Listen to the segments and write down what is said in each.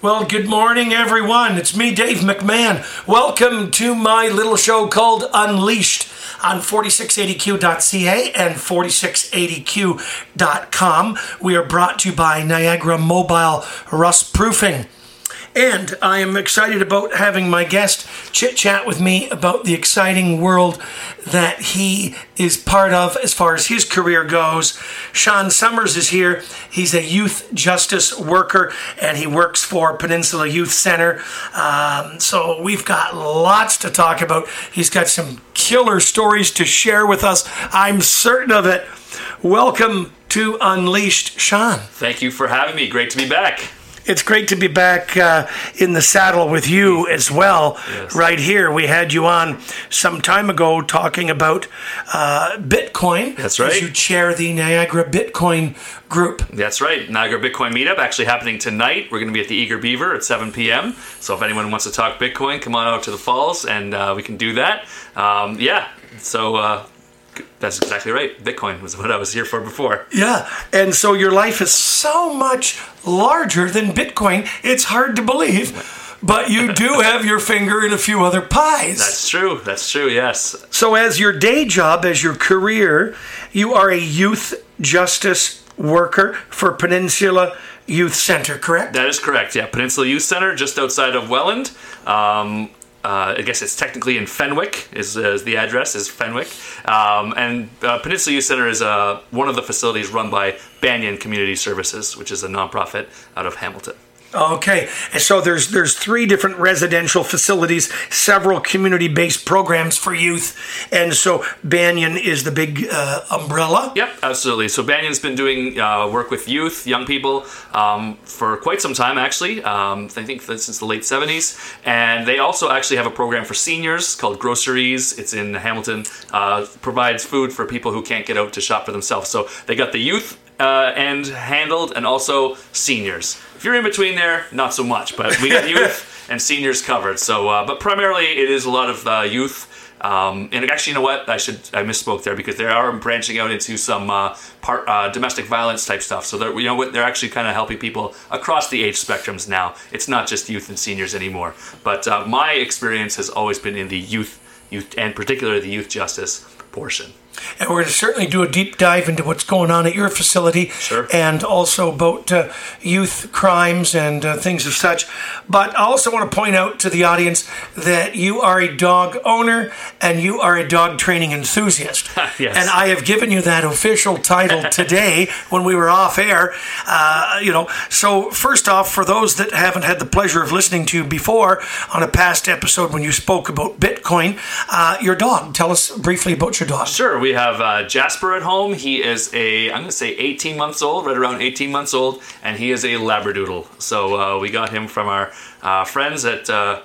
Well, good morning, everyone. It's me, Dave McMahon. Welcome to my little show called Unleashed on 4680q.ca and 4680q.com. We are brought to you by Niagara Mobile Rust Proofing. And I am excited about having my guest chit chat with me about the exciting world that he is part of as far as his career goes. Shaun Somers is here. He's a youth justice worker and he works for Peninsula Youth Center. Um, so we've got lots to talk about. He's got some killer stories to share with us. I'm certain of it. Welcome to Unleashed, Shaun. Thank you for having me. Great to be back. It's great to be back uh, in the saddle with you as well, Yes. right here. We had you on some time ago talking about uh, Bitcoin. That's as right. You chair the Niagara Bitcoin group. That's right. Niagara Bitcoin Meetup actually happening tonight. We're going to be at the Eager Beaver at 7 p.m. So if anyone wants to talk Bitcoin, come on out to the falls and uh, we can do that. Um, yeah. So uh, that's exactly right. Bitcoin was what I was here for before. Yeah. And so your life is so much larger than Bitcoin. It's hard to believe. But you do have your finger in a few other pies. That's true. That's true. Yes. So, as your day job, as your career, you are a youth justice worker for Peninsula Youth Center, correct? That is correct. Yeah, Peninsula Youth Center, just outside of Welland. Um, uh, I guess it's technically in Fenwick. Is, is the address is Fenwick, um, and uh, Peninsula Youth Center is uh, one of the facilities run by Banyan Community Services, which is a nonprofit out of Hamilton. Okay, and so there's there's three different residential facilities, several community-based programs for youth, and so Banyan is the big uh, umbrella. Yep, absolutely. So Banyan's been doing uh, work with youth, young people, um, for quite some time, actually. Um, I think since the late 70s. And they also actually have a program for seniors called Groceries. It's in Hamilton. Uh, provides food for people who can't get out to shop for themselves. So they got the youth uh, end handled and also seniors. If you're in between there, not so much. But we got youth and seniors covered. So, uh, but primarily it is a lot of uh, youth. Um, and actually, you know what? I should I misspoke there because they are branching out into some uh, part uh, domestic violence type stuff. So they're you know what? They're actually kind of helping people across the age spectrums now. It's not just youth and seniors anymore. But uh, my experience has always been in the youth, youth, and particularly the youth justice portion. And we're going to certainly do a deep dive into what's going on at your facility Sure. and also about uh, youth crimes and uh, things of such. But I also want to point out to the audience that you are a dog owner and you are a dog training enthusiast. Yes. And I have given you that official title today when we were off air. Uh, you know, so first off, for those that haven't had the pleasure of listening to you before on a past episode when you spoke about Bitcoin, uh, your dog. Tell us briefly about your dog. Sure, we have uh, Jasper at home. He is a, I'm going to say 18 months old, right around 18 months old, and he is a Labradoodle. So uh, we got him from our uh, friends at, uh,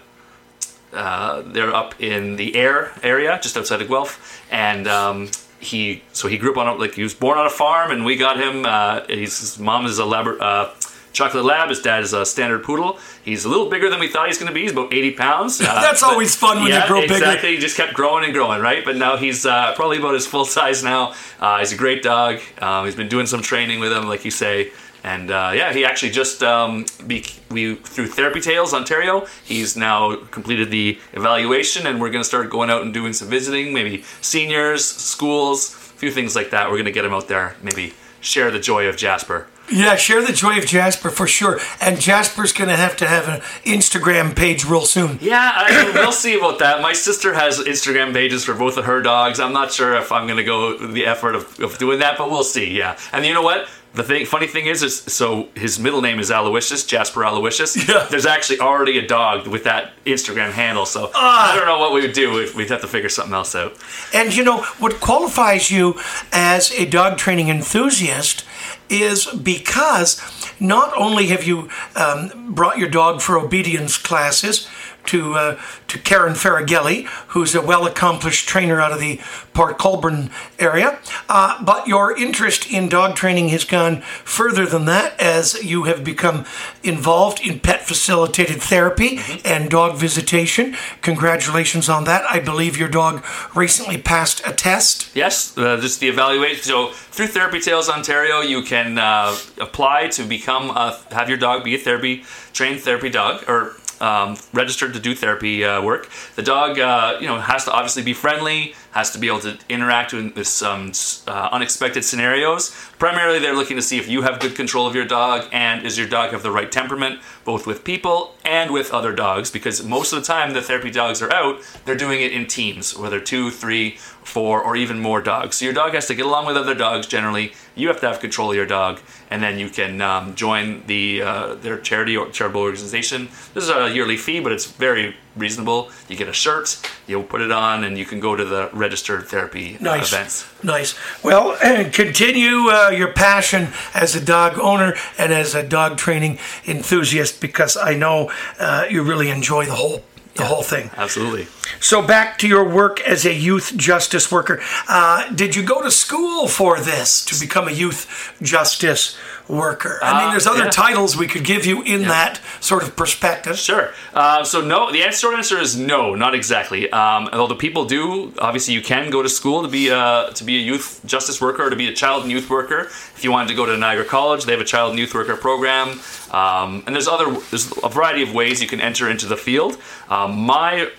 uh, they're up in the Ayr area, just outside of Guelph, and um, he, so he grew up on, a, like, he was born on a farm, and we got him, uh, his mom is a Labra, uh, Chocolate Lab. His dad is a standard poodle. He's a little bigger than we thought he's going to be. He's about 80 pounds. Uh, That's but- always fun when yeah, grow bigger. exactly. He just kept growing and growing, right? But now he's uh, probably about his full size now. Uh, he's a great dog. Um, he's been doing some training with him, like you say. And uh, yeah, he actually just um, be, we through Therapy Tails Ontario. He's now completed the evaluation, and we're going to start going out and doing some visiting, maybe seniors, schools, a few things like that. We're going to get him out there, maybe share the joy of Jasper. Yeah, share the joy of Jasper for sure. And Jasper's going to have to have an Instagram page real soon. Yeah, I, we'll see about that. My sister has Instagram pages for both of her dogs. I'm not sure if I'm going to go the effort of, of doing that, but we'll see. Yeah, and you know what? The thing, funny thing is, is so his middle name is Aloysius, Jasper Aloysius. Yeah. There's actually already a dog with that Instagram handle, so Ah. I don't know what we would do. If we'd have to figure something else out. And you know, what qualifies you as a dog training enthusiast is because not only have you um, brought your dog for obedience classes to uh, to Karen Faragelli, who's a well accomplished trainer out of the Port Colborne area, uh, but your interest in dog training has gone further than that as you have become involved in pet facilitated therapy and dog visitation. Congratulations on that. I believe your dog recently passed a test. Yes, uh, just the evaluation. So through Therapy Tails Ontario, you can can uh, apply to become a, have your dog be a therapy trained therapy dog or um, registered to do therapy uh, work. The dog, uh, you know, has to obviously be friendly, has to be able to interact with some uh, unexpected scenarios. Primarily, they're looking to see if you have good control of your dog and is your dog have the right temperament, both with people and with other dogs. Because most of the time, the therapy dogs are out, they're doing it in teams, whether two, three, four, or even more dogs. So your dog has to get along with other dogs generally. You have to have control of your dog, and then you can um, join the uh, their charity or charitable organization. This is a yearly fee, but it's very reasonable. You get a shirt, you put it on, and you can go to the registered therapy uh, Nice. events. Nice. Well, and continue uh, your passion as a dog owner and as a dog training enthusiast because I know uh, you really enjoy the whole the whole thing. Absolutely. So back to your work as a youth justice worker. Uh, did you go to school for this to become a youth justice worker? I mean, Uh, there's other yeah. titles we could give you in that sort of perspective. Sure. Uh, so no, the answer- short answer is no, not exactly. Um, although people do, obviously, you can go to school to be a to be a youth justice worker or to be a child and youth worker. If you wanted to go to Niagara College, they have a child and youth worker program, um, and there's other there's a variety of ways you can enter into the field. Um, my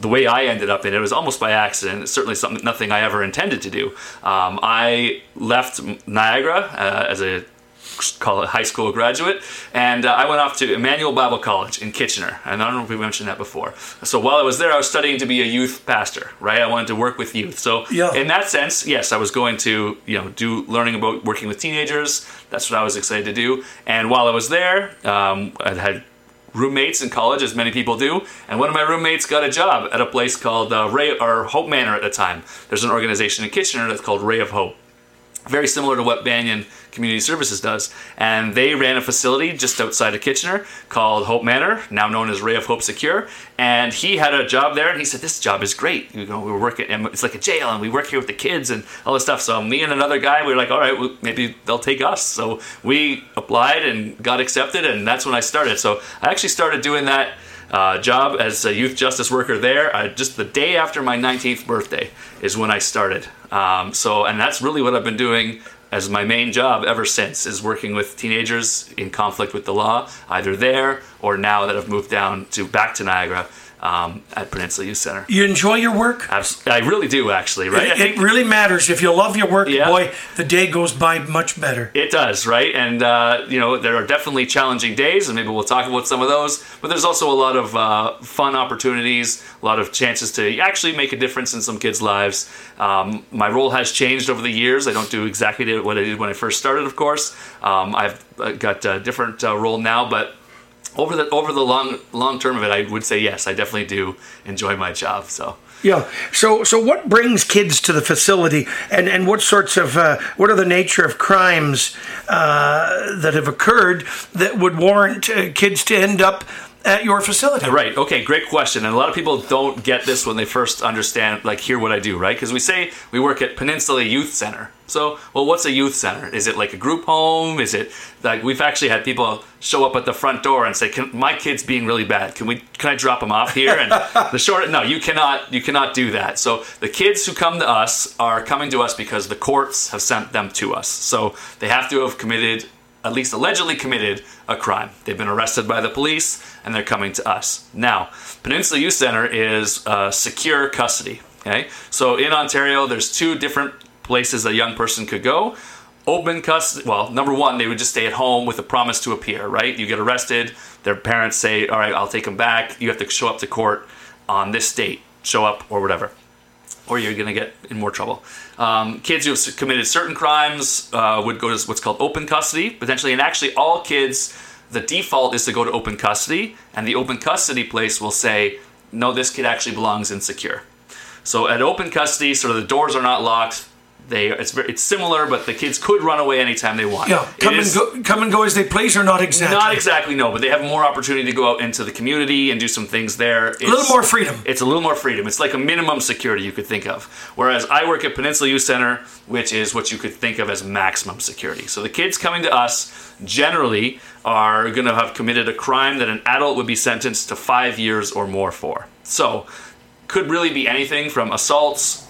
the way I ended up in it was almost by accident. It's certainly something nothing I ever intended to do. Um, I left Niagara uh, as a call it high school graduate, and uh, I went off to Emmanuel Bible College in Kitchener. And I don't know if we mentioned that before. So while I was there, I was studying to be a youth pastor. Right, I wanted to work with youth. So Yeah. in that sense, yes, I was going to you know do learning about working with teenagers. That's what I was excited to do. And while I was there, um, I had roommates in college, as many people do, and one of my roommates got a job at a place called uh, Ray or Hope Manor at the time. There's an organization in Kitchener that's called Ray of Hope very similar to what Banyan Community Services does. And they ran a facility just outside of Kitchener called Hope Manor, now known as Ray of Hope Secure. And he had a job there, and he said, "This job is great. You know, we working, and it's like a jail, and we work here with the kids and all this stuff." So me and another guy, we were like, "All right, well, maybe they'll take us." So we applied and got accepted, and that's when I started. So I actually started doing that uh, job as a youth justice worker there. Just the day after my 19th birthday is when I started. Um, so, and that's really what I've been doing as my main job ever since is working with teenagers in conflict with the law, either there or now that I've moved down to back to Niagara um, at Peninsula Youth Center. You enjoy your work? Abs- I really do, actually. Right? It, it really matters. If you love your work, Yeah. boy, the day goes by much better. It does, right? And uh, you know there are definitely challenging days, and maybe we'll talk about some of those. But there's also a lot of uh, fun opportunities, a lot of chances to actually make a difference in some kids' lives. Um, my role has changed over the years. I don't do exactly what I did when I first started, of course. Um, I've uh, got a different uh, role now, but over the over the long long term of it, I would say yes, I definitely do enjoy my job. So. Yeah. So, so what brings kids to the facility, and and what sorts of uh, what are the nature of crimes uh, that have occurred that would warrant uh, kids to end up at your facility? Right. Okay. Great question. And a lot of people don't get this when they first understand, like, hear what I do, right? Because we say we work at Peninsula Youth Center. So, well, what's a youth center? Is it like a group home? Is it like we've actually had people show up at the front door and say, can, "My kid's being really bad. Can we? Can I drop him off here?" And the short, no, you cannot. You cannot do that. So the kids who come to us are coming to us because the courts have sent them to us. So they have to have committed at least allegedly committed a crime. They've been arrested by the police and they're coming to us. Now, Peninsula Youth Center is uh, secure custody. Okay, so in Ontario, there's two different places a young person could go. Open custody. Well, number one, they would just stay at home with a promise to appear. Right? You get arrested. Their parents say, "All right, I'll take them back." You have to show up to court on this date. Show up or whatever or you're going to get in more trouble. Um, kids who have committed certain crimes uh, would go to what's called open custody, potentially, and actually, all kids, the default is to go to open custody, and the open custody place will say, no, this kid actually belongs in secure. So at open custody, sort of the doors are not locked. They it's very, it's similar, but the kids could run away anytime they want. Yeah. It Come and is- go. Come and go as they please, or not exactly. Not exactly, no, but they have more opportunity to go out into the community and do some things there. It's, A little more freedom. It's a little more freedom. It's like a minimum security you could think of. Whereas I work at Peninsula Youth Center, which is what you could think of as maximum security. So the kids coming to us generally are going to have committed a crime that an adult would be sentenced to five years or more for. So could really be anything from assaults,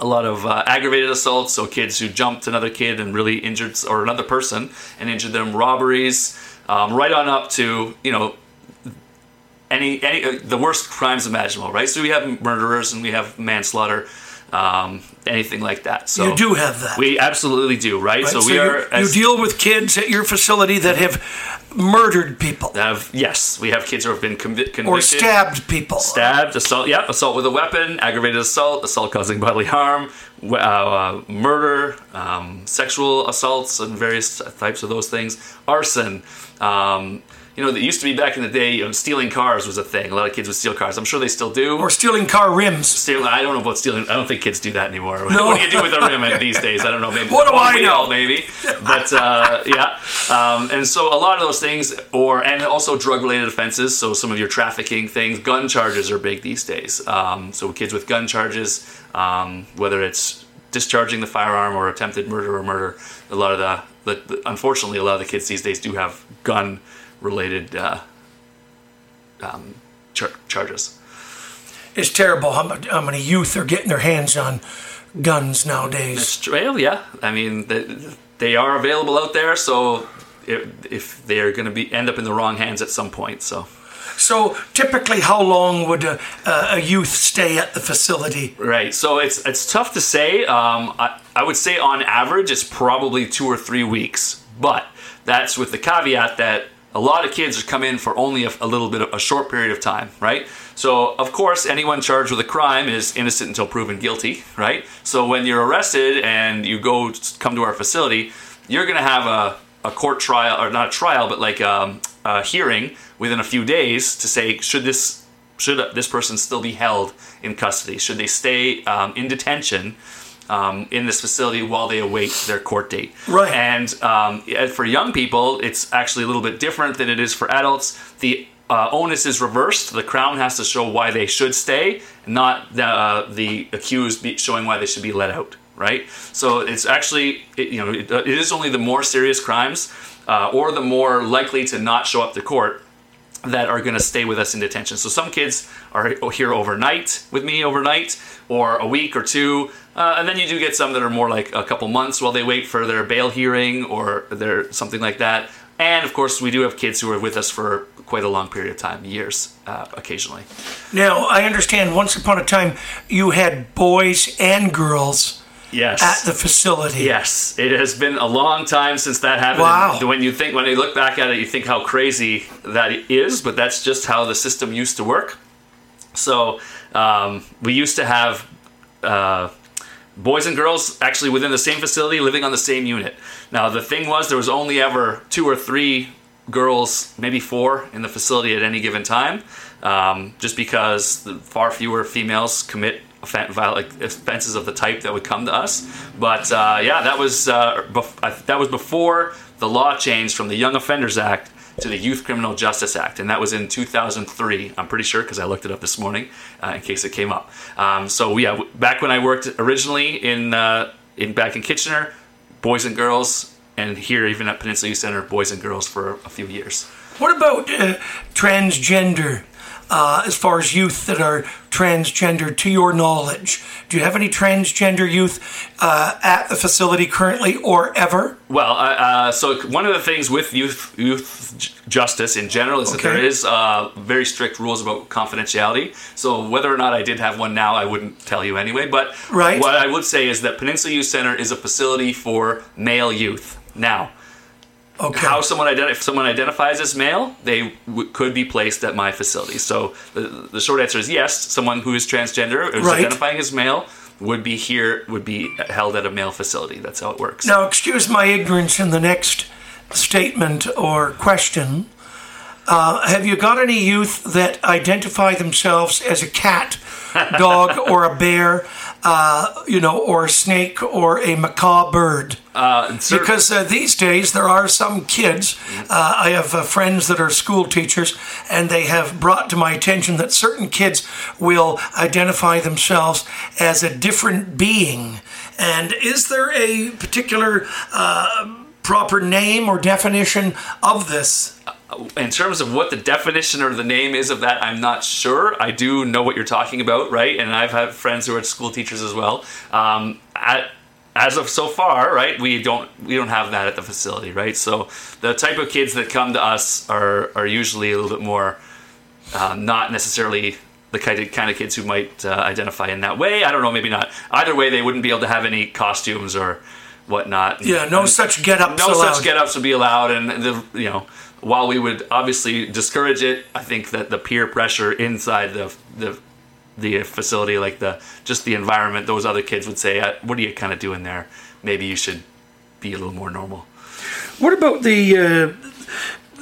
a lot of uh, aggravated assaults, so kids who jumped another kid and really injured, or another person and injured them, robberies, um, right on up to you know any any uh, the worst crimes imaginable, right? So we have murderers and we have manslaughter, um, anything like that. So You do have that. We absolutely do, right? right? So we are you deal with kids at your facility that have murdered people have yes, we have kids who have been convi- convicted. or stabbed people. stabbed, assault, yep, assault with a weapon, aggravated assault, assault causing bodily harm, uh, uh, murder, um, sexual assaults, and various types of those things, arson. Um, you know, that used to be back in the day, you know, stealing cars was a thing. A lot of kids would steal cars. I'm sure they still do. Or stealing car rims. Steal, I don't know about stealing. I don't think kids do that anymore. No. what do you do with a rim these days? I don't know. Maybe What do I know? Maybe, but uh, yeah. Um, and so a lot of those things, or and also drug-related offenses. So some of your trafficking things, gun charges are big these days. Um, so kids with gun charges, um, whether it's discharging the firearm or attempted murder or murder, a lot of the, the, the unfortunately a lot of the kids these days do have gun-related uh, um, char- charges. It's terrible how, much, how many youth are getting their hands on guns nowadays. Well, yeah. I mean, they, they are available out there, so if, if they're going to be end up in the wrong hands at some point, so So typically, how long would a, a youth stay at the facility? right. So it's it's tough to say. Um, I, I would say on average, it's probably two or three weeks, but that's with the caveat that a lot of kids come in for only a, a little bit of a short period of time, right? So of course, anyone charged with a crime is innocent until proven guilty, right? So when you're arrested and you go come to our facility, you're going to have a, a court trial, or not a trial, but like um, a hearing within a few days to say should this should this person still be held in custody? Should they stay um, in detention um, in this facility while they await their court date? Right. And um, for young people, it's actually a little bit different than it is for adults. The uh, onus is reversed. The crown has to show why they should stay, not the, uh, the accused be showing why they should be let out. Right. So it's actually it, you know it, it is only the more serious crimes uh, or the more likely to not show up to court that are going to stay with us in detention. So some kids are here overnight with me overnight, or a week or two, uh, and then you do get some that are more like a couple months while they wait for their bail hearing or their something like that. And of course, we do have kids who are with us for quite a long period of time, years uh, occasionally. Now, I understand once upon a time you had boys and girls Yes. at the facility. Yes, it has been a long time since that happened. Wow. And When you think, when you look back at it, you think how crazy that is, but that's just how the system used to work. So um, we used to have uh, boys and girls actually within the same facility, living on the same unit. Now the thing was, there was only ever two or three girls, maybe four, in the facility at any given time, um, just because far fewer females commit offenses of the type that would come to us. But uh, yeah, that was uh, bef- that was before the law changed from the Young Offenders Act to the Youth Criminal Justice Act, and that was in 2003. I'm pretty sure because I looked it up this morning uh, in case it came up. Um, so yeah, back when I worked originally in uh, in back in Kitchener, boys and girls, and here even at Peninsula Youth Center, boys and girls for a few years. What about uh, transgender? Uh, as far as youth that are transgender, to your knowledge, do you have any transgender youth uh, at the facility currently or ever? Well, uh, uh, so one of the things with youth youth justice in general is that there is uh, very strict rules about confidentiality. So whether or not I did have one now, I wouldn't tell you anyway. But Right. what I would say is that Peninsula Youth Center is a facility for male youth. Now, Okay. how someone identi- if someone identifies as male, they w- could be placed at my facility. So the, the short answer is yes. Someone who is transgender, Right. identifying as male, would be here, would be held at a male facility. That's how it works. Now, excuse my ignorance in the next statement or question. Uh, have you got any youth that identify themselves as a cat, dog, or a bear, uh, you know, or a snake, or a macaw bird? Uh, Because uh, these days there are some kids. Uh, I have uh, friends that are school teachers, and they have brought to my attention that certain kids will identify themselves as a different being. And is there a particular uh, proper name or definition of this? In terms of what the definition or the name is of that, I'm not sure. I do know what you're talking about, right? And I've had friends who are school teachers as well. Um, at, as of so far, right, we don't we don't have that at the facility, right? So the type of kids that come to us are are usually a little bit more uh, not necessarily the kind of, kind of kids who might uh, identify in that way. I don't know, maybe not. Either way, they wouldn't be able to have any costumes or whatnot. Yeah, no And such get-ups No allowed. such get-ups would be allowed, and the you know. While we would obviously discourage it, I think that the peer pressure inside the the the facility, like the just the environment, those other kids would say, "Uh, "What are you kind of doing there? Maybe you should be a little more normal." What about the uh,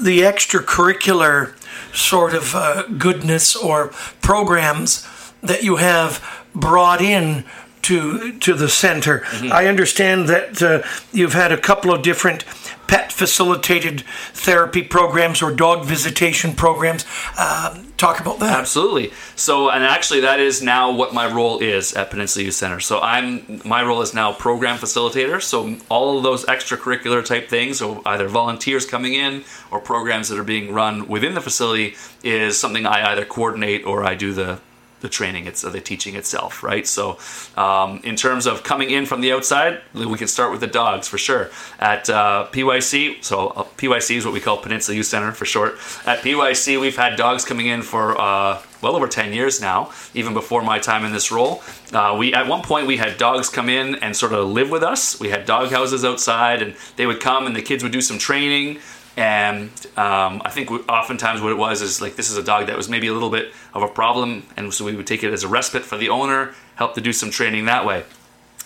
the extracurricular sort of uh, goodness or programs that you have brought in to to the center? I understand that uh, you've had a couple of different pet facilitated therapy programs or dog visitation programs. Um, talk about that. Absolutely. So, and actually, that is now what my role is at Peninsula Youth Center. So, I'm my role is now program facilitator. So, all of those extracurricular type things, so either volunteers coming in or programs that are being run within the facility, is something I either coordinate or I do the the training it's the teaching itself right? So um, in terms of coming in from the outside we can start with the dogs for sure. At uh, pyc so uh, pyc is what we call peninsula youth center for short. At pyc we've had dogs coming in for uh, well over 10 years now even before my time in this role. Uh, we at one point we had dogs come in and sort of live with us. We had dog houses outside and they would come and the kids would do some training and um, I think oftentimes what it was is like this is a dog that was maybe a little bit of a problem, and so we would take it as a respite for the owner, help to do some training that way.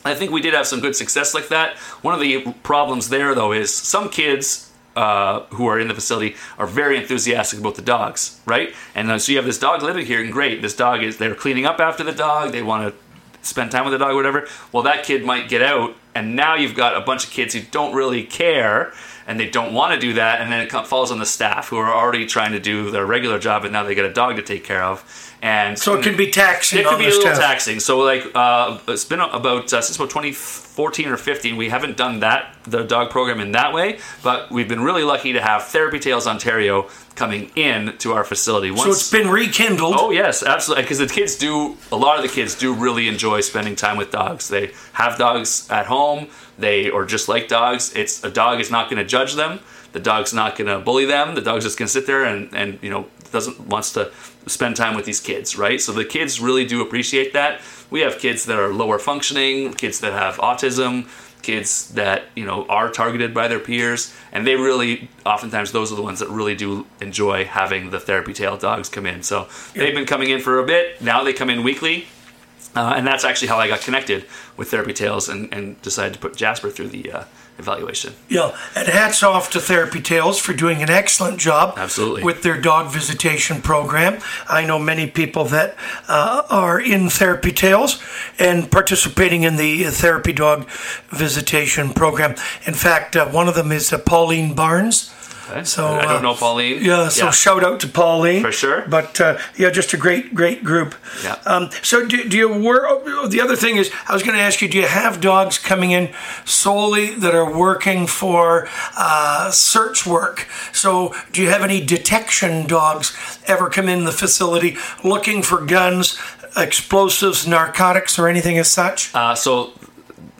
I think we did have some good success like that. One of the problems there, though, is some kids uh, who are in the facility are very enthusiastic about the dogs, right? And uh, so you have this dog living here, and great, this dog is they're cleaning up after the dog, they want to spend time with the dog, whatever. Well, that kid might get out, and now you've got a bunch of kids who don't really care and they don't want to do that, and then it falls on the staff who are already trying to do their regular job, and now they got a dog to take care of. And So it can be taxing. it on be a little taxing. So like uh, it's been about uh, since about 2014 or 15. We haven't done that the dog program in that way, but we've been really lucky to have Therapy Tails Ontario coming in to our facility. Once, So it's been rekindled. Oh yes, absolutely. Because the kids do. A lot of the kids do really enjoy spending time with dogs. They have dogs at home. They are just like dogs. It's a dog is not going to judge them. The dog's not going to bully them. The dog's just going to sit there and and you know doesn't wants to spend time with these kids, right? So the kids really do appreciate that. We have kids that are lower functioning, kids that have autism, kids that you know are targeted by their peers and they really oftentimes those are the ones that really do enjoy having the therapy tail dogs come in so they've been coming in for a bit now they come in weekly uh, and that's actually how i got connected with therapy tails and, and decided to put jasper through the uh, evaluation Yeah, and hats off to Therapy Tails for doing an excellent job. Absolutely. With their dog visitation program. I know many people that uh, are in Therapy Tails and participating in the Therapy Dog Visitation program. In fact, uh, one of them is uh, Pauline Barnes. Okay. So, i uh, don't know pauline Yeah, so shout out to Pauline. For sure. But uh, yeah, just a great, great group. Yeah. Um, so do, do you work? The other thing is, I was going to ask you, do you have dogs coming in solely that are working for uh, search work? So do you have any detection dogs ever come in the facility looking for guns, explosives, narcotics, or anything as such? Uh, so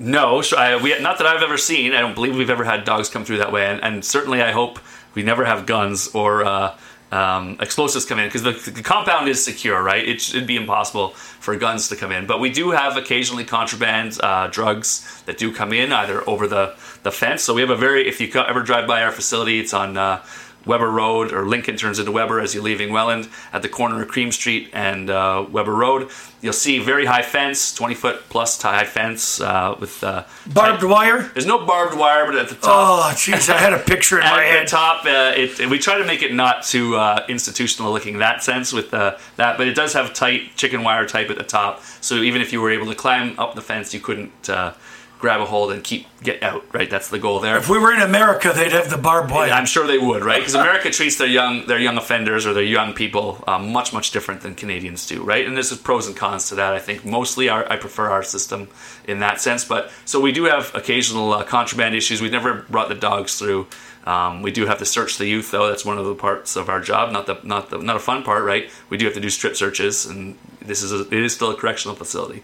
no, I, we not that I've ever seen. I don't believe we've ever had dogs come through that way, and, and certainly I hope we never have guns or uh, um, explosives come in because the, the compound is secure, right? It should be impossible for guns to come in, but we do have occasionally contraband uh, drugs that do come in either over the the fence. So we have a very if you ever drive by our facility, it's on. Uh, Weber Road or Lincoln turns into Weber as you're leaving Welland at the corner of Cream Street and uh, Weber Road. You'll see very high fence, 20 foot plus high fence uh, with uh, Barbed tight- wire? There's no barbed wire, but at the top. Oh, jeez, I had a picture in my head. At the top, uh, it, we try to make it not too uh, institutional looking in that sense with uh, that, but it does have tight chicken wire type at the top. So even if you were able to climb up the fence, you couldn't uh, grab a hold and keep get out. Right, that's the goal there. If we were in America, they'd have the barbed wire. I'm sure they would, right? Because America treats their young their young offenders or their young people um, much much different than Canadians do, right? And there's pros and cons to that. I think mostly our, I prefer our system in that sense, but so we do have occasional uh, contraband issues. We've never brought the dogs through. Um, we do have to search the youth, though. That's one of the parts of our job, not the not the not a fun part, right? We do have to do strip searches, and this is a, it is still a correctional facility.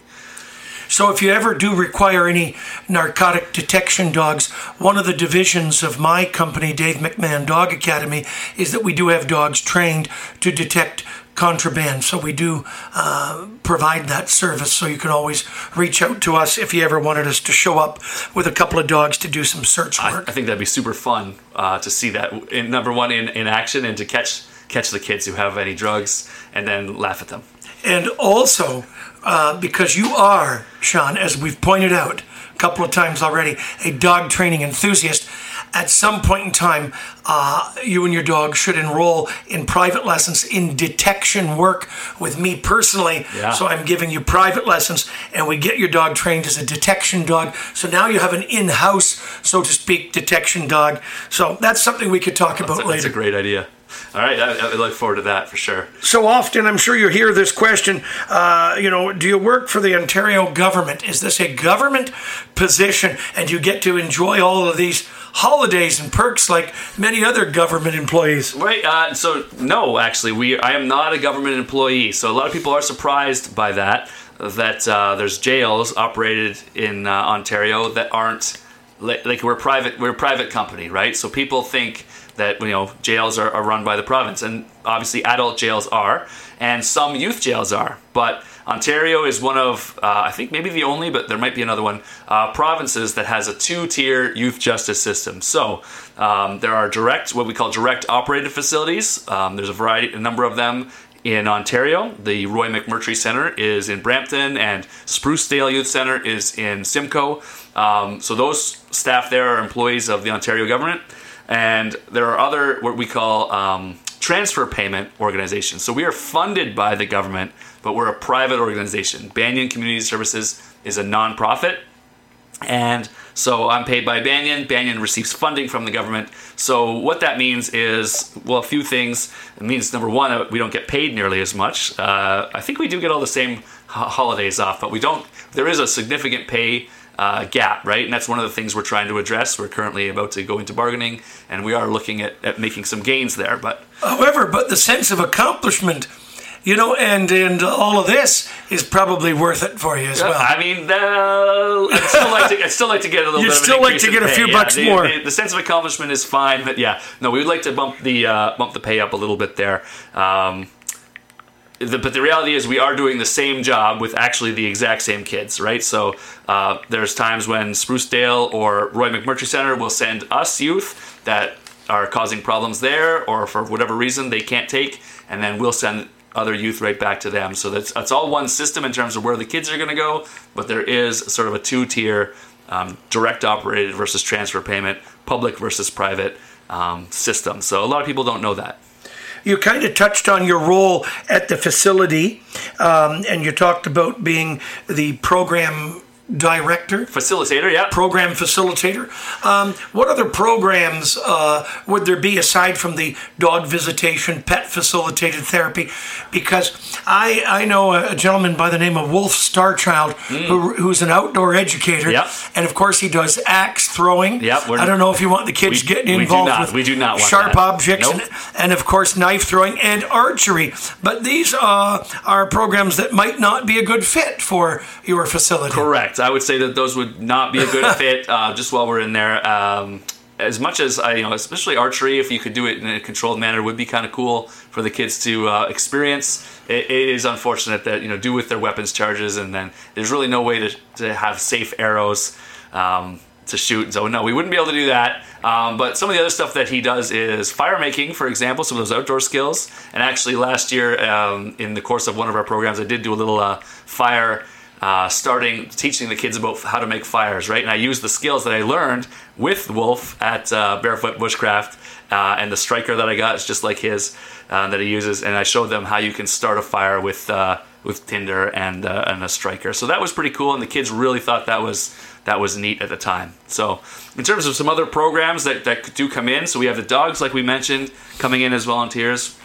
So, if you ever do require any narcotic detection dogs, one of the divisions of my company, Dave McMahon Dog Academy, is that we do have dogs trained to detect contraband. So, we do uh, provide that service. So, you can always reach out to us if you ever wanted us to show up with a couple of dogs to do some search work. I, I think that'd be super fun uh, to see that, in, number one, in, in action and to catch catch the kids who have any drugs and then laugh at them. And also, uh, because you are, Shaun, as we've pointed out a couple of times already, a dog training enthusiast. At some point in time, uh, you and your dog should enroll in private lessons in detection work with me personally. Yeah. So I'm giving you private lessons, and we get your dog trained as a detection dog. So now you have an in-house, so to speak, detection dog. So that's something we could talk about a, later. that's a great idea. All right, I, I look forward to that for sure. So often, I'm sure you hear this question. Uh, you know, do you work for the Ontario government? Is this a government position, and you get to enjoy all of these holidays and perks like many other government employees? Right. Uh, so no, actually, we I am not a government employee. So a lot of people are surprised by that. That uh, there's jails operated in uh, Ontario that aren't like, like we're private. We're a private company, right? So people think that you know jails are, are run by the province, and obviously adult jails are, and some youth jails are, but. Ontario is one of, uh, I think maybe the only, but there might be another one, uh, provinces that has a two tier youth justice system. So um, there are direct, what we call direct operated facilities. Um, there's a variety, a number of them in Ontario. The Roy McMurtry Center is in Brampton, and Sprucedale Youth Center is in Simcoe. Um, so those staff there are employees of the Ontario government. And there are other, what we call um, transfer payment organizations. So we are funded by the government, but we're a private organization. Banyan Community Services is a nonprofit. And so I'm paid by Banyan. Banyan receives funding from the government. So what that means is, well, a few things. It means number one, uh, we don't get paid nearly as much. Uh, I think we do get all the same holidays off, but we don't. There is a significant pay uh, gap, right? And that's one of the things we're trying to address. We're currently about to go into bargaining, and we are looking at, at making some gains there. But However, but the sense of accomplishment, you know, and and all of this is probably worth it for you as well. I mean, uh, I'd still like to. I'd still like to get a little. You'd bit of an still like to get a pay. few Yeah, bucks the, more. The, the sense of accomplishment is fine, but yeah, no, we would like to bump the uh, bump the pay up a little bit there. Um, the, but the reality is, we are doing the same job with actually the exact same kids, right? So uh, there's times when Sprucedale or Roy McMurtry Center will send us youth that are causing problems there, or for whatever reason they can't take, and then we'll send other youth right back to them. So that's that's all one system in terms of where the kids are going to go, but there is sort of a two tier um, direct operated versus transfer payment, public versus private um, system. So a lot of people don't know that. You kind of touched on your role at the facility, um, and you talked about being the program director. Facilitator, yeah. program facilitator. Um, what other programs uh, would there be aside from the dog visitation, pet facilitated therapy? Because I I know a, gentleman by the name of Wolf Starchild who, who's an outdoor educator, Mm. Yep. and of course he does axe throwing. Yep, I don't know if you want the kids We- getting involved not. with We do not sharp that. objects, Nope. and, and of course knife throwing and archery. But these uh, are programs that might not be a good fit for your facility. Correct. I would say that those would not be a good fit. Uh, just while we're in there, um, as much as I, you know, especially archery, if you could do it in a controlled manner, would be kind of cool for the kids to uh, experience. It, it is unfortunate that you know, do with their weapons charges, and then there's really no way to, to have safe arrows. Um, to shoot, so no, we wouldn't be able to do that. Um, but some of the other stuff that he does is fire making, for example, some of those outdoor skills. And actually, last year, um, in the course of one of our programs, I did do a little uh, fire uh, starting teaching the kids about how to make fires, right? And I used the skills that I learned with Wolf at uh, Barefoot Bushcraft, uh, and the striker that I got is just like his uh, that he uses, and I showed them how you can start a fire with uh, with tinder and uh, and a striker. So that was pretty cool, and the kids really thought that was that was neat at the time. So in terms of some other programs that that do come in, so we have the dogs, like we mentioned, coming in as volunteers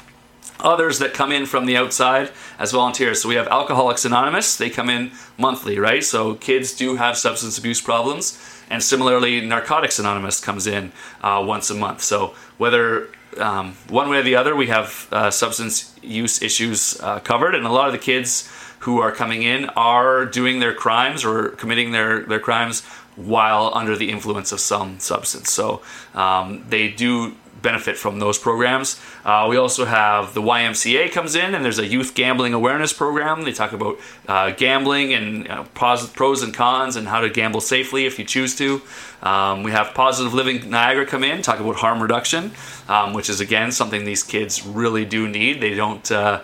others that come in from the outside as volunteers. So we have Alcoholics Anonymous, they come in monthly, right? So kids do have substance abuse problems. And similarly, Narcotics Anonymous comes in uh, once a month. So whether um, one way or the other, we have uh, substance use issues uh, covered. And a lot of the kids who are coming in are doing their crimes or committing their, their crimes while under the influence of some substance. So um, they do benefit from those programs. Uh, we also have the YMCA comes in, and there's a youth gambling awareness program. They talk about uh, gambling and pros, pros and cons and how to gamble safely if you choose to. Um, we have Positive Living Niagara come in, talk about harm reduction, um, which is again something these kids really do need. They don't. Uh,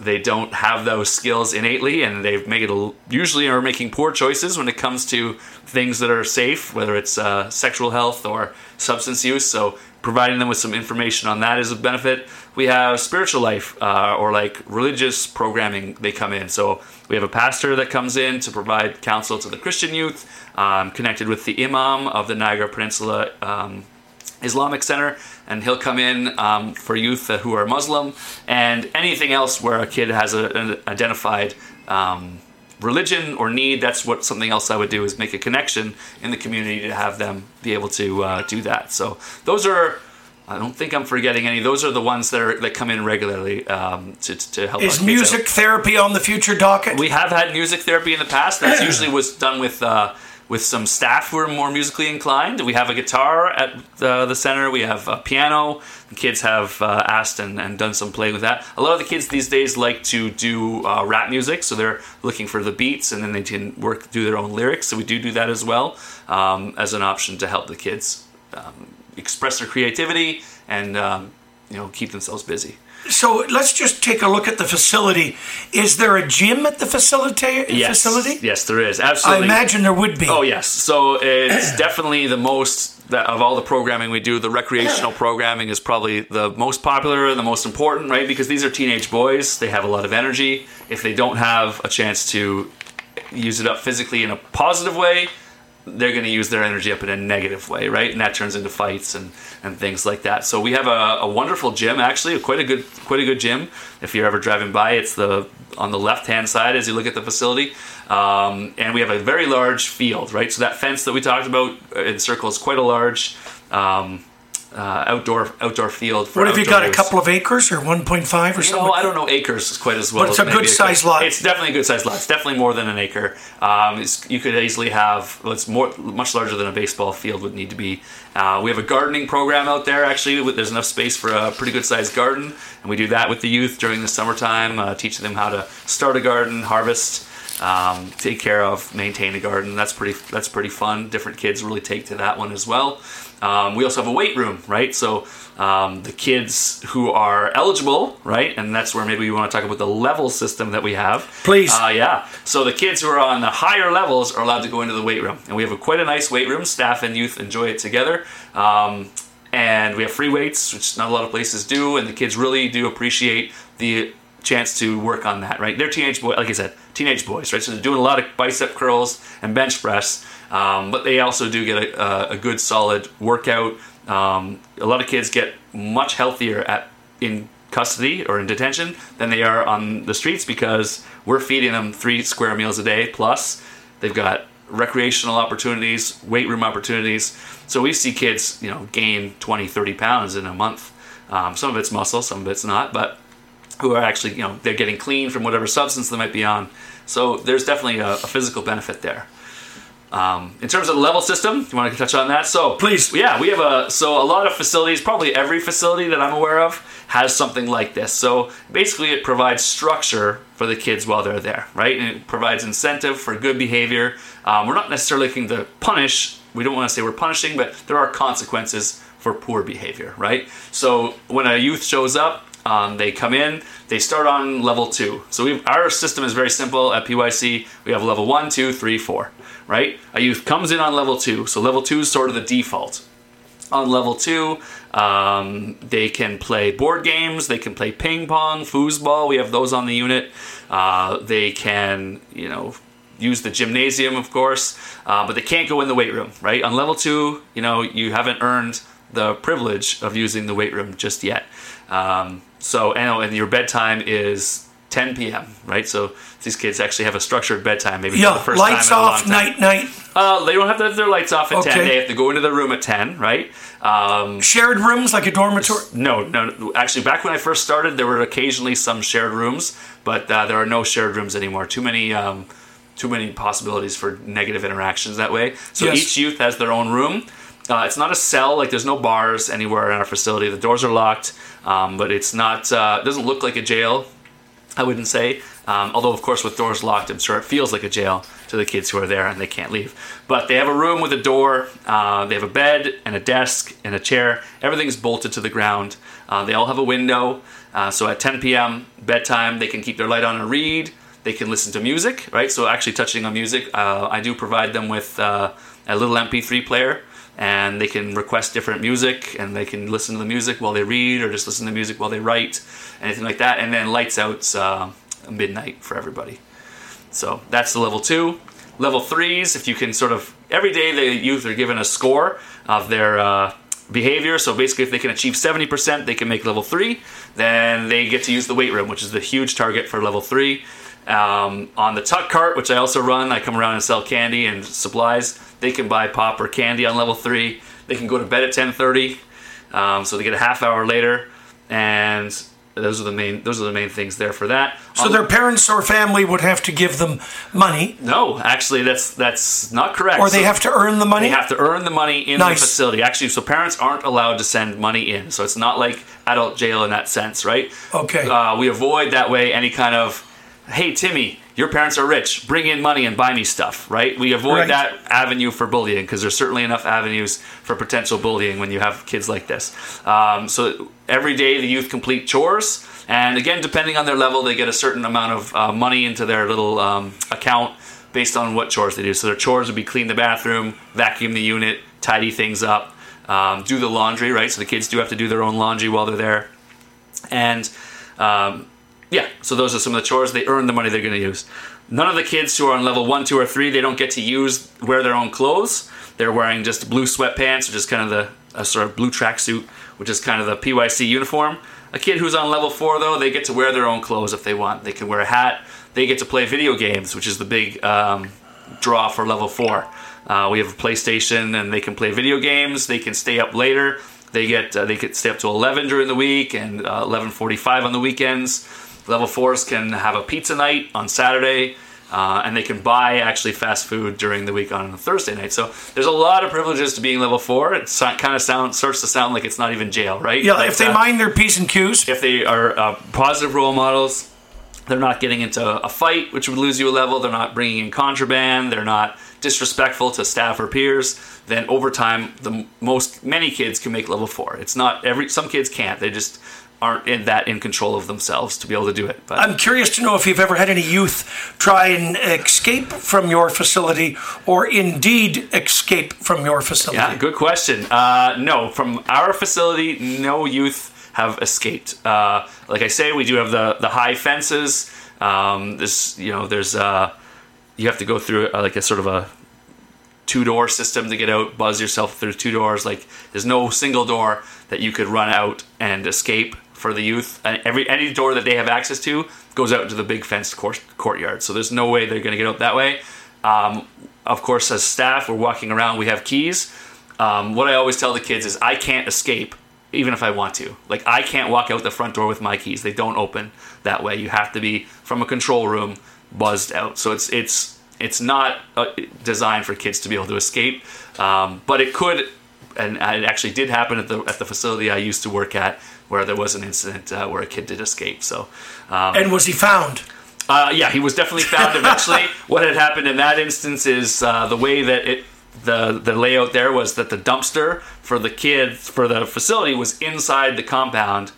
they don't have those skills innately, and they make it a, usually are making poor choices when it comes to things that are safe, whether it's uh, sexual health or substance use. So providing them with some information on that is a benefit. We have spiritual life uh, or like religious programming, they come in. So we have a pastor that comes in to provide counsel to the Christian youth, um, connected with the imam of the Niagara Peninsula um, Islamic Center, and he'll come in um, for youth who are Muslim and anything else where a kid has a, an identified um, religion or need, that's what something else I would do is make a connection in the community to have them be able to uh, do that. So those are. I don't think I'm forgetting any. Those are the ones that are that come in regularly um, to, to help. Is music out. therapy on the future docket? We have had music therapy in the past. That's usually was done with uh, with some staff who are more musically inclined. We have a guitar at the, the center. We have a piano. The kids have uh, asked and, and done some play with that. A lot of the kids these days like to do uh, rap music, so they're looking for the beats and then they can work do their own lyrics. So we do do that as well um, as an option to help the kids um, express their creativity and um, you know keep themselves busy. So let's just take a look at the facility. Is there a gym at the facility? Yes, facility? yes, there is. Absolutely. I imagine there would be. Oh yes. So it's definitely the most that of all the programming we do. The recreational programming is probably the most popular and the most important, right? Because these are teenage boys. They have a lot of energy. If they don't have a chance to use it up physically in a positive way, they're going to use their energy up in a negative way, right? And that turns into fights and, and things like that. So we have a, a wonderful gym, actually, quite a good quite a good gym. If you're ever driving by, it's the on the left hand side as you look at the facility, um, and we have a very large field, right? So that fence that we talked about in circle quite a large. Um, uh, outdoor outdoor field. what have you got? Use. A couple of acres or 1.5 or something? No, I don't know acres quite as well. But it's a good sized lot. It's definitely a good sized lot. It's definitely more than an acre. Um, you could easily have. Well, it's more much larger than a baseball field would need to be. Uh, we have a gardening program out there. Actually, there's enough space for a pretty good sized garden, and we do that with the youth during the summertime, uh, teaching them how to start a garden, harvest. Um, take care of, maintain a garden. That's pretty. That's pretty fun. Different kids really take to that one as well. Um, we also have a weight room, right? So um, the kids who are eligible, right, and that's where maybe we want to talk about the level system that we have. Please. Uh, yeah. So the kids who are on the higher levels are allowed to go into the weight room, and we have a, quite a nice weight room. Staff and youth enjoy it together. Um, and we have free weights, which not a lot of places do, and the kids really do appreciate the chance to work on that, right? They're teenage boys, like I said, teenage boys, right? So they're doing a lot of bicep curls and bench press, um, but they also do get a, a good solid workout. Um, a lot of kids get much healthier at in custody or in detention than they are on the streets because we're feeding them three square meals a day plus they've got recreational opportunities weight room opportunities so we see kids you know gain 20 30 pounds in a month um, some of it's muscle some of it's not but who are actually you know they're getting clean from whatever substance they might be on so there's definitely a, a physical benefit there um, in terms of the level system, you want to touch on that? So, please, yeah, we have a so a lot of facilities, probably every facility that I'm aware of has something like this. So basically, it provides structure for the kids while they're there, right? And it provides incentive for good behavior. Um, we're not necessarily looking to punish. We don't want to say we're punishing, but there are consequences for poor behavior, right? So when a youth shows up, Um, they come in, they start on level two. So we our system is very simple at PYC. We have level one, two, three, four, right? A youth comes in on level two. So level two is sort of the default. On level two, um, they can play board games, they can play ping pong, foosball. We have those on the unit. Uh, they can, you know, use the gymnasium, of course, uh, but they can't go in the weight room, right? On level two, you know, you haven't earned the privilege of using the weight room just yet. Um, so, and, and your bedtime is 10 p.m., right? So these kids actually have a structured bedtime, maybe for the first lights time in a long off, time. night, night. Uh, they don't have to have their lights off at 10. They have to go into the room at 10, right? Um, Shared rooms like a dormitory. no, no. no. Actually, back when I first started, there were occasionally some shared rooms, but uh, there are no shared rooms anymore. Too many, um, too many possibilities for negative interactions that way. So Yes. each youth has their own room. Uh, it's not a cell. Like there's no bars anywhere in our facility. The doors are locked, um, but it's not. Uh, it doesn't look like a jail. I wouldn't say. Um, although, of course, with doors locked, I'm sure it feels like a jail to the kids who are there and they can't leave. But they have a room with a door, uh, they have a bed and a desk and a chair. Everything's bolted to the ground. Uh, they all have a window. Uh, so at 10 p.m., bedtime, they can keep their light on and read. They can listen to music, right? So, actually, touching on music, uh, I do provide them with a little MP3 player and they can request different music and they can listen to the music while they read or just listen to music while they write anything like that and then lights out uh, midnight for everybody. So that's the level two. Level threes if you can sort of every day the youth are given a score of their uh, behavior. So basically if they can achieve 70% they can make level three. Then they get to use the weight room which is the huge target for level three. Um, on the tuck cart which i also run i come around and sell candy and supplies they can buy pop or candy on level three they can go to bed at 10.30 um, so they get a half hour later and those are the main those are the main things there for that So their parents or family would have to give them money, no actually that's that's not correct or they So- have to earn the money. they have to earn the money in Nice. the facility. Actually, so parents aren't allowed to send money in. So it's not like adult jail in that sense, right? Okay. Uh, we avoid that way any kind of, hey, Timmy, your parents are rich. Bring in money and buy me stuff, right? We avoid Right. that avenue for bullying because there's certainly enough avenues for potential bullying when you have kids like this. Um, so every day the youth complete chores. And again, depending on their level, they get a certain amount of uh, money into their little um, account based on what chores they do. So their chores would be clean the bathroom, vacuum the unit, tidy things up, um, do the laundry, right? So the kids do have to do their own laundry while they're there. And um, yeah, so those are some of the chores. They earn the money they're going to use. None of the kids who are on level one, two, or three, they don't get to use wear their own clothes. They're wearing just blue sweatpants, which is kind of the a sort of blue tracksuit, which is kind of the PYC uniform. A kid who's on level four, though, they get to wear their own clothes if they want. They can wear a hat. They get to play video games, which is the big um, draw for level four. Uh, we have a PlayStation, and they can play video games. They can stay up later. They get uh, they could stay up to 11 during the week and uh, 11:45 on the weekends. Level fours can have a pizza night on Saturday, uh, and they can buy actually fast food during the week on a Thursday night. So there's a lot of privileges to being level four. It kind of sound starts to sound like it's not even jail, right? yeah, Like, if they uh, mind their p's and q's. if they are uh, positive role models, they're not getting into a fight, which would lose you a level. They're not bringing in contraband. They're not disrespectful to staff or peers. Then over time, the most many kids can make level four. It's not every. Some kids can't. They just aren't in that in control of themselves to be able to do it. But I'm curious to know if you've ever had any youth try and escape from your facility, or indeed escape from your facility. Yeah, good question. Uh, no, from our facility, no youth have escaped. Uh, like I say, we do have the the high fences. Um, this, you know, there's uh, you have to go through uh, like a sort of a two door system to get out. Buzz yourself through two doors. Like there's no single door that you could run out and escape for the youth. And every any door that they have access to goes out into the big fenced court, courtyard. So there's no way they're going to get out that way. Um, of course, as staff, we're walking around. We have keys. Um, what I always tell the kids is I can't escape even if I want to. Like I can't walk out the front door with my keys. They don't open that way. You have to be from a control room buzzed out. So it's it's it's not uh, designed for kids to be able to escape. Um, but it could, and it actually did happen at the at the facility I used to work at, where there was an incident uh, where a kid did escape. So. Um, And was he found? uh, yeah, he was definitely found eventually. what had happened in that instance is uh, the way that it the the layout there was that the dumpster for the kids for the facility was inside the compound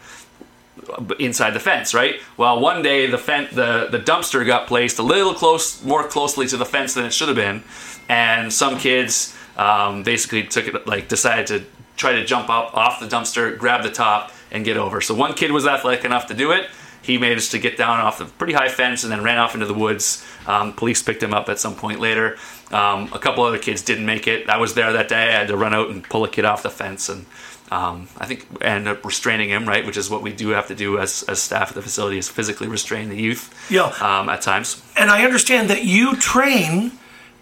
inside the fence, right? Well, one day the fen- the the dumpster got placed a little close, more closely to the fence than it should have been, and some kids um, basically took it like decided to try to jump up off the dumpster, grab the top, and get over. So one kid was athletic enough to do it. He managed to get down off the pretty high fence and then ran off into the woods. Um, police picked him up at some point later. Um, a couple other kids didn't make it. I was there that day. I had to run out and pull a kid off the fence and um, I think end up restraining him, right? Which is what we do have to do as, as staff at the facility is physically restrain the youth. Yeah. Um, at times. And I understand that you train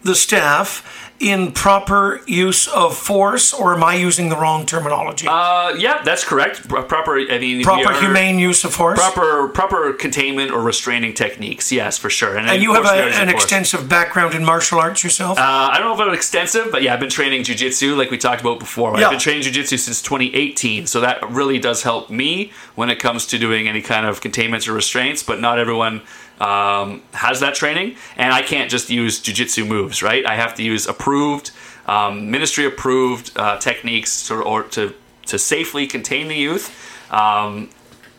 the staff in proper use of force, or am I using the wrong terminology? Uh, yeah, that's correct. Proper. I mean, proper humane use of force. Proper, proper containment or restraining techniques. Yes, for sure. and you have a, an extensive background in martial arts yourself. Uh, I don't know if it's extensive, but yeah, I've been training jujitsu like we talked about before. Yeah. I've been training jujitsu since 2018, so that really does help me when it comes to doing any kind of containments or restraints. But not everyone um, has that training, and I can't just use jujitsu moves, right? I have to use approved, um, ministry approved uh, techniques or, or to to safely contain the youth um,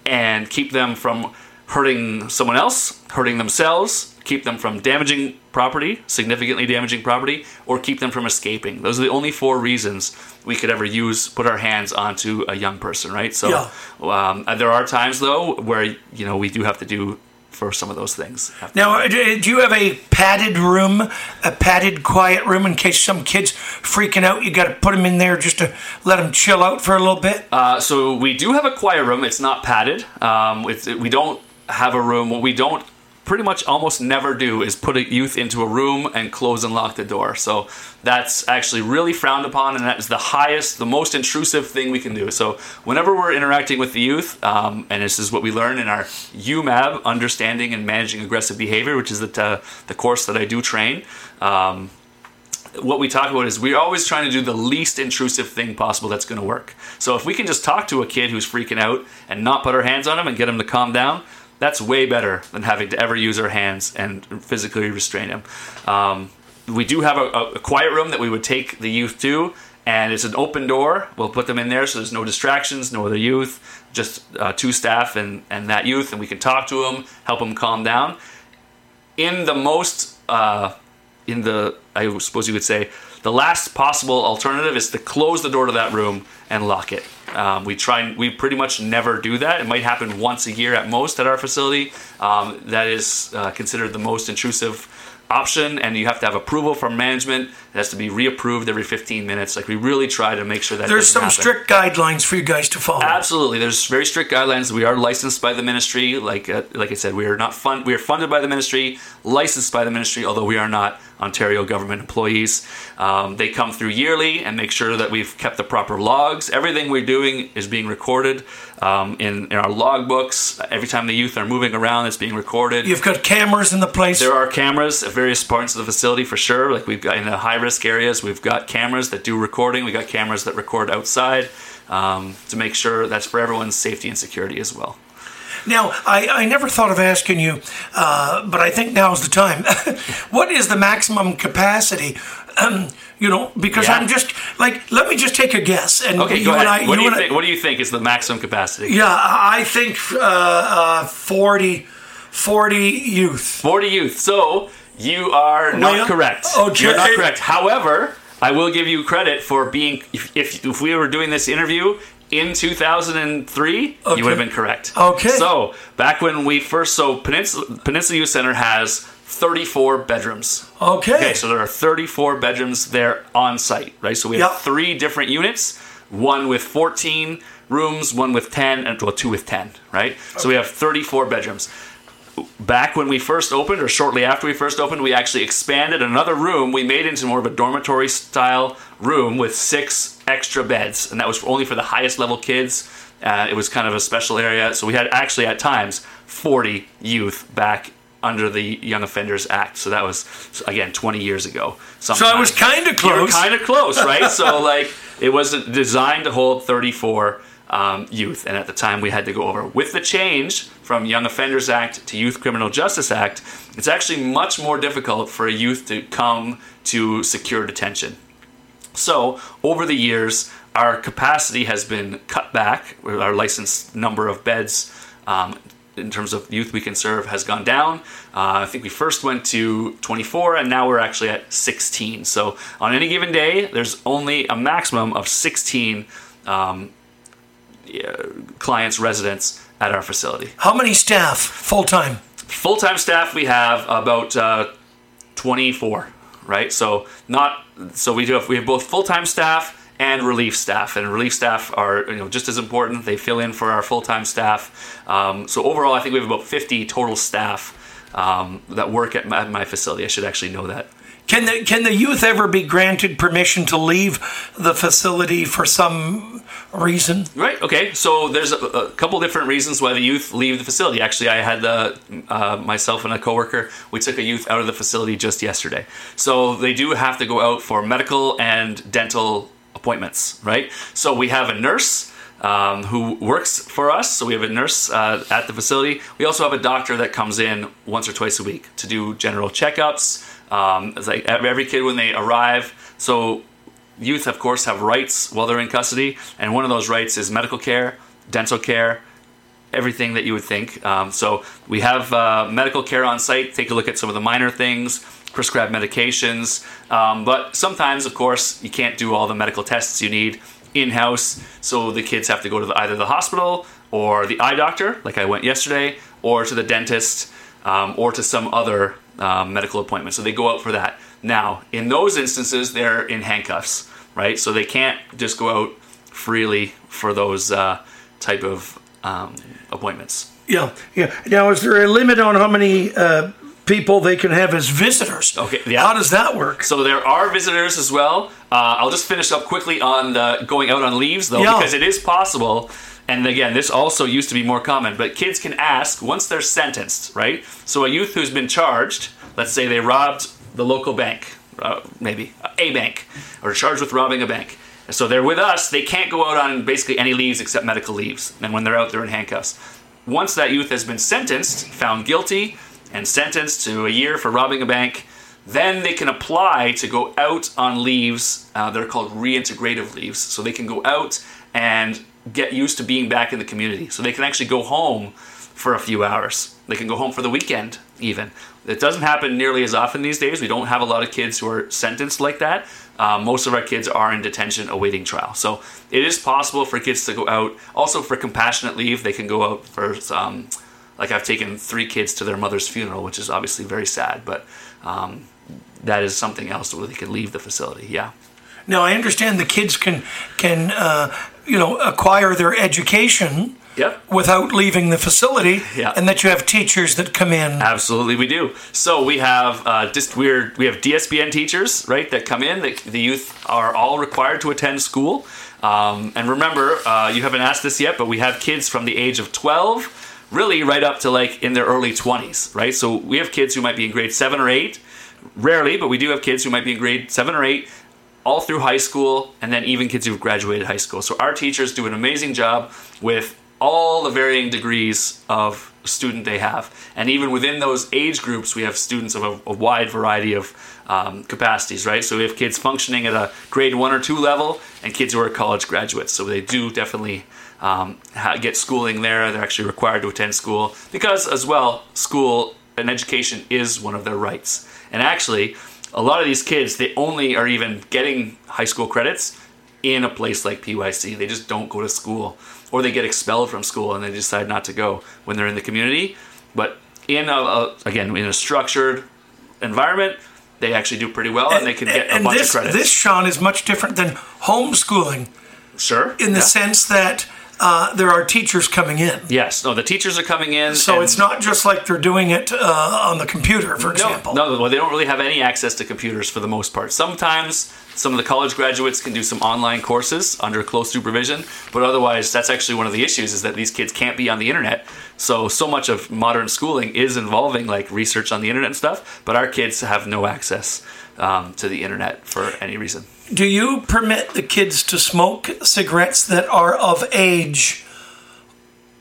and keep them from hurting someone else, hurting themselves, keep them from damaging property, significantly damaging property, or keep them from escaping. Those are the only four reasons we could ever use put our hands onto a young person, right? So um, there are times though where you know we do have to do for some of those things. Now, uh, do do you have a padded room, a padded quiet room in case some kids freaking out? You got to put them in there just to let them chill out for a little bit. Uh, so we do have a quiet room. It's not padded. Um, it's, we don't have a room. What we don't pretty much almost never do is put a youth into a room and close and lock the door. So that's actually really frowned upon, and that is the highest, the most intrusive thing we can do. So whenever we're interacting with the youth, um, and this is what we learn in our UMAB, Understanding and Managing Aggressive Behavior, which is the, uh, the course that I do train. Um, what we talk about is we're always trying to do the least intrusive thing possible that's going to work. So if we can just talk to a kid who's freaking out and not put our hands on him and get him to calm down, that's way better than having to ever use our hands and physically restrain him. Um, we do have a, a, quiet room that we would take the youth to, and it's an open door. We'll put them in there so there's no distractions, no other youth, just uh, two staff and, and that youth, and we can talk to them, help them calm down in the most uh, in the I suppose you would say the last possible alternative is to close the door to that room and lock it. Um, we try and we pretty much never do that. It might happen once a year at most at our facility. Um, that is uh, considered the most intrusive option, and you have to have approval from management. It has to be reapproved every 15 minutes. Like we really try to make sure that There's some happen. strict guidelines for you guys to follow. Absolutely, there's very strict guidelines. We are licensed by the ministry. Like uh, like I said, we are not fund. We are funded by the ministry, licensed by the ministry. Although we are not Ontario government employees, um, they come through yearly and make sure that we've kept the proper logs. Everything we're doing is being recorded um, in in our log books. Every time the youth are moving around, it's being recorded. You've got cameras in the place. There are cameras at various parts of the facility for sure. Like we've got in the high risk areas, we've got cameras that do recording. We got cameras that record outside um, to make sure that's for everyone's safety and security as well. Now, I, I never thought of asking you, uh, but I think now's the time. what is the maximum capacity? Um, you know, because Yeah. I'm just like, let me just take a guess. And Okay, you go and ahead. I, what do you and I- think? What do you think is the maximum capacity? Yeah, I think uh, uh, 40, 40 youth. Forty youth. So you are not Well, correct. okay. You're not correct. However, I will give you credit for being. If if, if we were doing this interview. In 2003, you would have been correct. Okay. So, back when we first, so Peninsula, Peninsula Youth Center has 34 bedrooms. Okay. Okay, so there are 34 bedrooms there on site, right? So we have Yep. three different units, one with 14 rooms, one with 10, and well, two with 10, right? So we have 34 bedrooms. Back when we first opened, or shortly after we first opened, we actually expanded another room. We made into more of a dormitory style room with six extra beds, and that was only for the highest level kids. Uh, it was kind of a special area, so we had actually at times 40 youth back under the Young Offenders Act. So that was again 20 years ago. So I was kind of close. kind of close, right? so like it was designed to hold 34 um, youth, and at the time we had to go over with the change from Young Offenders Act to Youth Criminal Justice Act. It's actually much more difficult for a youth to come to secure detention. So, over the years, our capacity has been cut back, our licensed number of beds um, in terms of youth we can serve has gone down. Uh, I think we first went to 24 and now we're actually at 16. So on any given day, there's only a maximum of 16 um, clients, residents at our facility. How many staff full time? Full time staff, we have about uh, 24, right? So not so we do have we have both full time staff and relief staff. And relief staff are you know just as important. They fill in for our full time staff. Um, so overall, I think we have about 50 total staff um, that work at my, at my facility. I should actually know that. Can the can the youth ever be granted permission to leave the facility for some reason? Right. Okay. So there's a, a couple different reasons why the youth leave the facility. Actually, I had uh, uh, myself and a coworker. We took a youth out of the facility just yesterday. So they do have to go out for medical and dental appointments. Right. So we have a nurse. Um, who works for us. So we have a nurse uh, at the facility. We also have a doctor that comes in once or twice a week to do general checkups. Um, it's like every kid when they arrive. So youth, of course, have rights while they're in custody, and one of those rights is medical care, dental care, everything that you would think. Um, so we have uh, medical care on site. Take a look at some of the minor things, prescribe medications, um, but sometimes, of course, you can't do all the medical tests you need in-house. So the kids have to go to the, either the hospital or the eye doctor, like I went yesterday, or to the dentist, um, or to some other um, medical appointment. So they go out for that. Now, in those instances, they're in handcuffs, right? So they can't just go out freely for those uh, type of um, appointments. Yeah, yeah. Now, is there a limit on how many uh, people they can have as visitors? Okay, yeah. How does that work? So there are visitors as well. Uh, I'll just finish up quickly on the going out on leaves, though, Yeah. because it is possible. And again, this also used to be more common, but kids can ask once they're sentenced, right? So a youth who's been charged, let's say they robbed the local bank, uh, maybe a bank, or charged with robbing a bank. So they're with us. They can't go out on basically any leaves except medical leaves. And when they're out, they're in handcuffs. Once that youth has been sentenced, found guilty, and sentenced to a year for robbing a bank, then they can apply to go out on leaves. Uh, they're called reintegrative leaves. So they can go out and get used to being back in the community. So they can actually go home for a few hours. They can go home for the weekend, even. It doesn't happen nearly as often these days. We don't have a lot of kids who are sentenced like that. Uh, most of our kids are in detention awaiting trial. So it is possible for kids to go out. Also, for compassionate leave, they can go out for um, like I've taken three kids to their mother's funeral, which is obviously very sad, but um, that is something else where they can leave the facility. Yeah. Now, I understand the kids can can uh, you know acquire their education Yep. without leaving the facility, Yeah. and that you have teachers that come in. Absolutely, we do. So we have uh, just we're we have DSBN teachers, right, that come in. That the youth are all required to attend school. Um, and remember, uh, you haven't asked this yet, but we have kids from the age of 12, really right up to like in their early 20s, right? So we have kids who might be in grade seven or eight, rarely, but we do have kids who might be in grade seven or eight, all through high school, and then even kids who've graduated high school. So our teachers do an amazing job with all the varying degrees of student they have. And even within those age groups, we have students of a, a wide variety of um, capacities, right? So we have kids functioning at a grade one or two level and kids who are college graduates. So they do definitely um, get schooling there. They're actually required to attend school because, as well, school and education is one of their rights. And actually, a lot of these kids, they only are even getting high school credits in a place like PYC. They just don't go to school, or they get expelled from school and they decide not to go when they're in the community. But in a, a again in a structured environment, they actually do pretty well and they can get a bunch this, of credits. This, Shaun, is much different than homeschooling sure, in the yeah. sense that uh, there are teachers coming in. yes, no, the teachers are coming in. So it's not just like they're doing it uh, on the computer, for example. No, no, well, they don't really have any access to computers for the most part. Sometimes some of the college graduates can do some online courses under close supervision, but otherwise, that's actually one of the issues is that these kids can't be on the internet. So, so much of modern schooling is involving like research on the internet and stuff, but our kids have no access um, to the internet for any reason. Do you permit the kids to smoke cigarettes that are of age?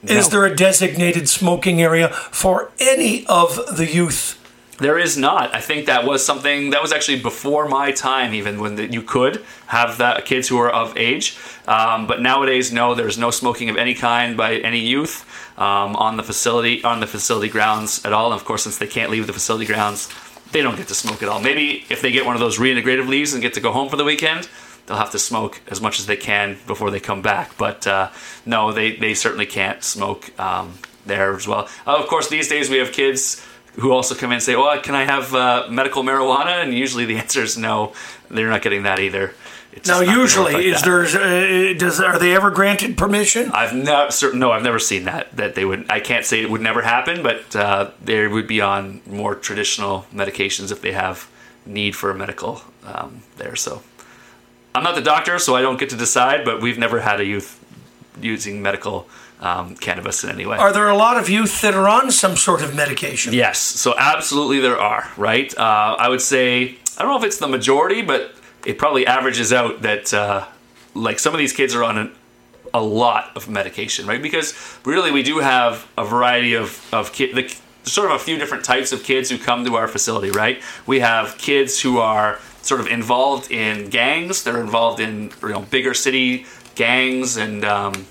Is there a designated smoking area for any of the youth There is not. I think that was something that was actually before my time, even when the, you could have that kids who are of age. Um, but nowadays, no, there's no smoking of any kind by any youth um, on the facility on the facility grounds at all. And of course, since they can't leave the facility grounds, they don't get to smoke at all. Maybe if they get one of those reintegrative leaves and get to go home for the weekend, they'll have to smoke as much as they can before they come back. But uh, no, they, they certainly can't smoke um, there as well. Uh, of course, these days we have kids who also come in and say, "Well, can I have uh, medical marijuana?" And usually the answer is no. They're not getting that either. It's now, usually, like is there uh, does are they ever granted permission? I've never certain no, I've never seen that that they would. I can't say it would never happen, but uh, they would be on more traditional medications if they have need for a medical um, there. So, I'm not the doctor, so I don't get to decide. But we've never had a youth using medical um, cannabis in any way. Are there a lot of youth that are on some sort of medication? Yes, so absolutely there are. Right, uh, I would say I don't know if it's the majority, but it probably averages out that uh, like some of these kids are on an, a lot of medication, right? Because really we do have a variety of of kids. The, sort of a few different types of kids who come to our facility, right? We have kids who are sort of involved in gangs. They're involved in you know bigger city gangs and um,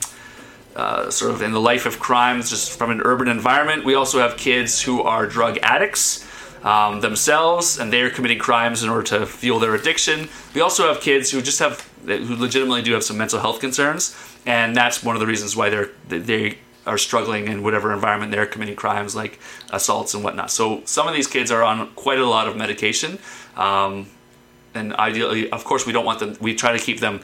uh, sort of in the life of crimes, just from an urban environment. We also have kids who are drug addicts um, themselves and they're committing crimes in order to fuel their addiction. We also have kids who just have who legitimately do have some mental health concerns, and that's one of the reasons why they're they are struggling in whatever environment they're committing crimes like assaults and whatnot. So some of these kids are on quite a lot of medication, um, and ideally, of course, we don't want them. We try to keep them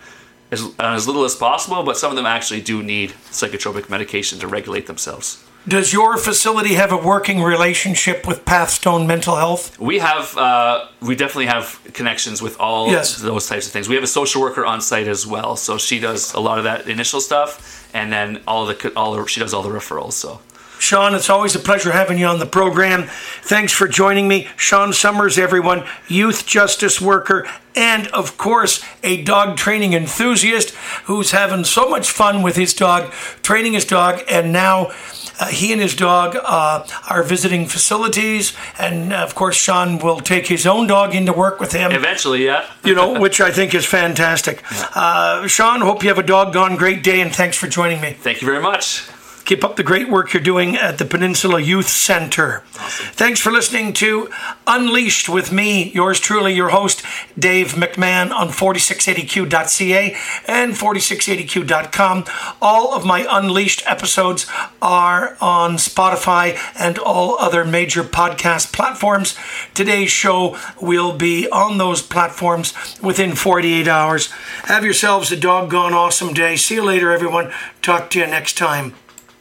as, as little as possible, but some of them actually do need psychotropic medication to regulate themselves. Does your facility have a working relationship with Pathstone Mental Health? We have, uh, we definitely have connections with all yes. those types of things. We have a social worker on site as well, so she does a lot of that initial stuff, and then all the all the, she does all the referrals. So. Shaun, it's always a pleasure having you on the program. Thanks for joining me. Shaun Somers, everyone, youth justice worker, and of course, a dog training enthusiast who's having so much fun with his dog, training his dog, and now uh, he and his dog uh, are visiting facilities, and uh, of course, Shaun will take his own dog into work with him. Eventually, yeah. you know, which I think is fantastic. Uh, Shaun, hope you have a doggone great day, and thanks for joining me. Thank you very much. Keep up the great work you're doing at the Peninsula Youth Center. Awesome. Thanks for listening to Unleashed with me, yours truly, your host, Dave McMahon on 4680q.ca and 4680q.com. All of my Unleashed episodes are on Spotify and all other major podcast platforms. Today's show will be on those platforms within 48 hours. Have yourselves a doggone awesome day. See you later, everyone. Talk to you next time.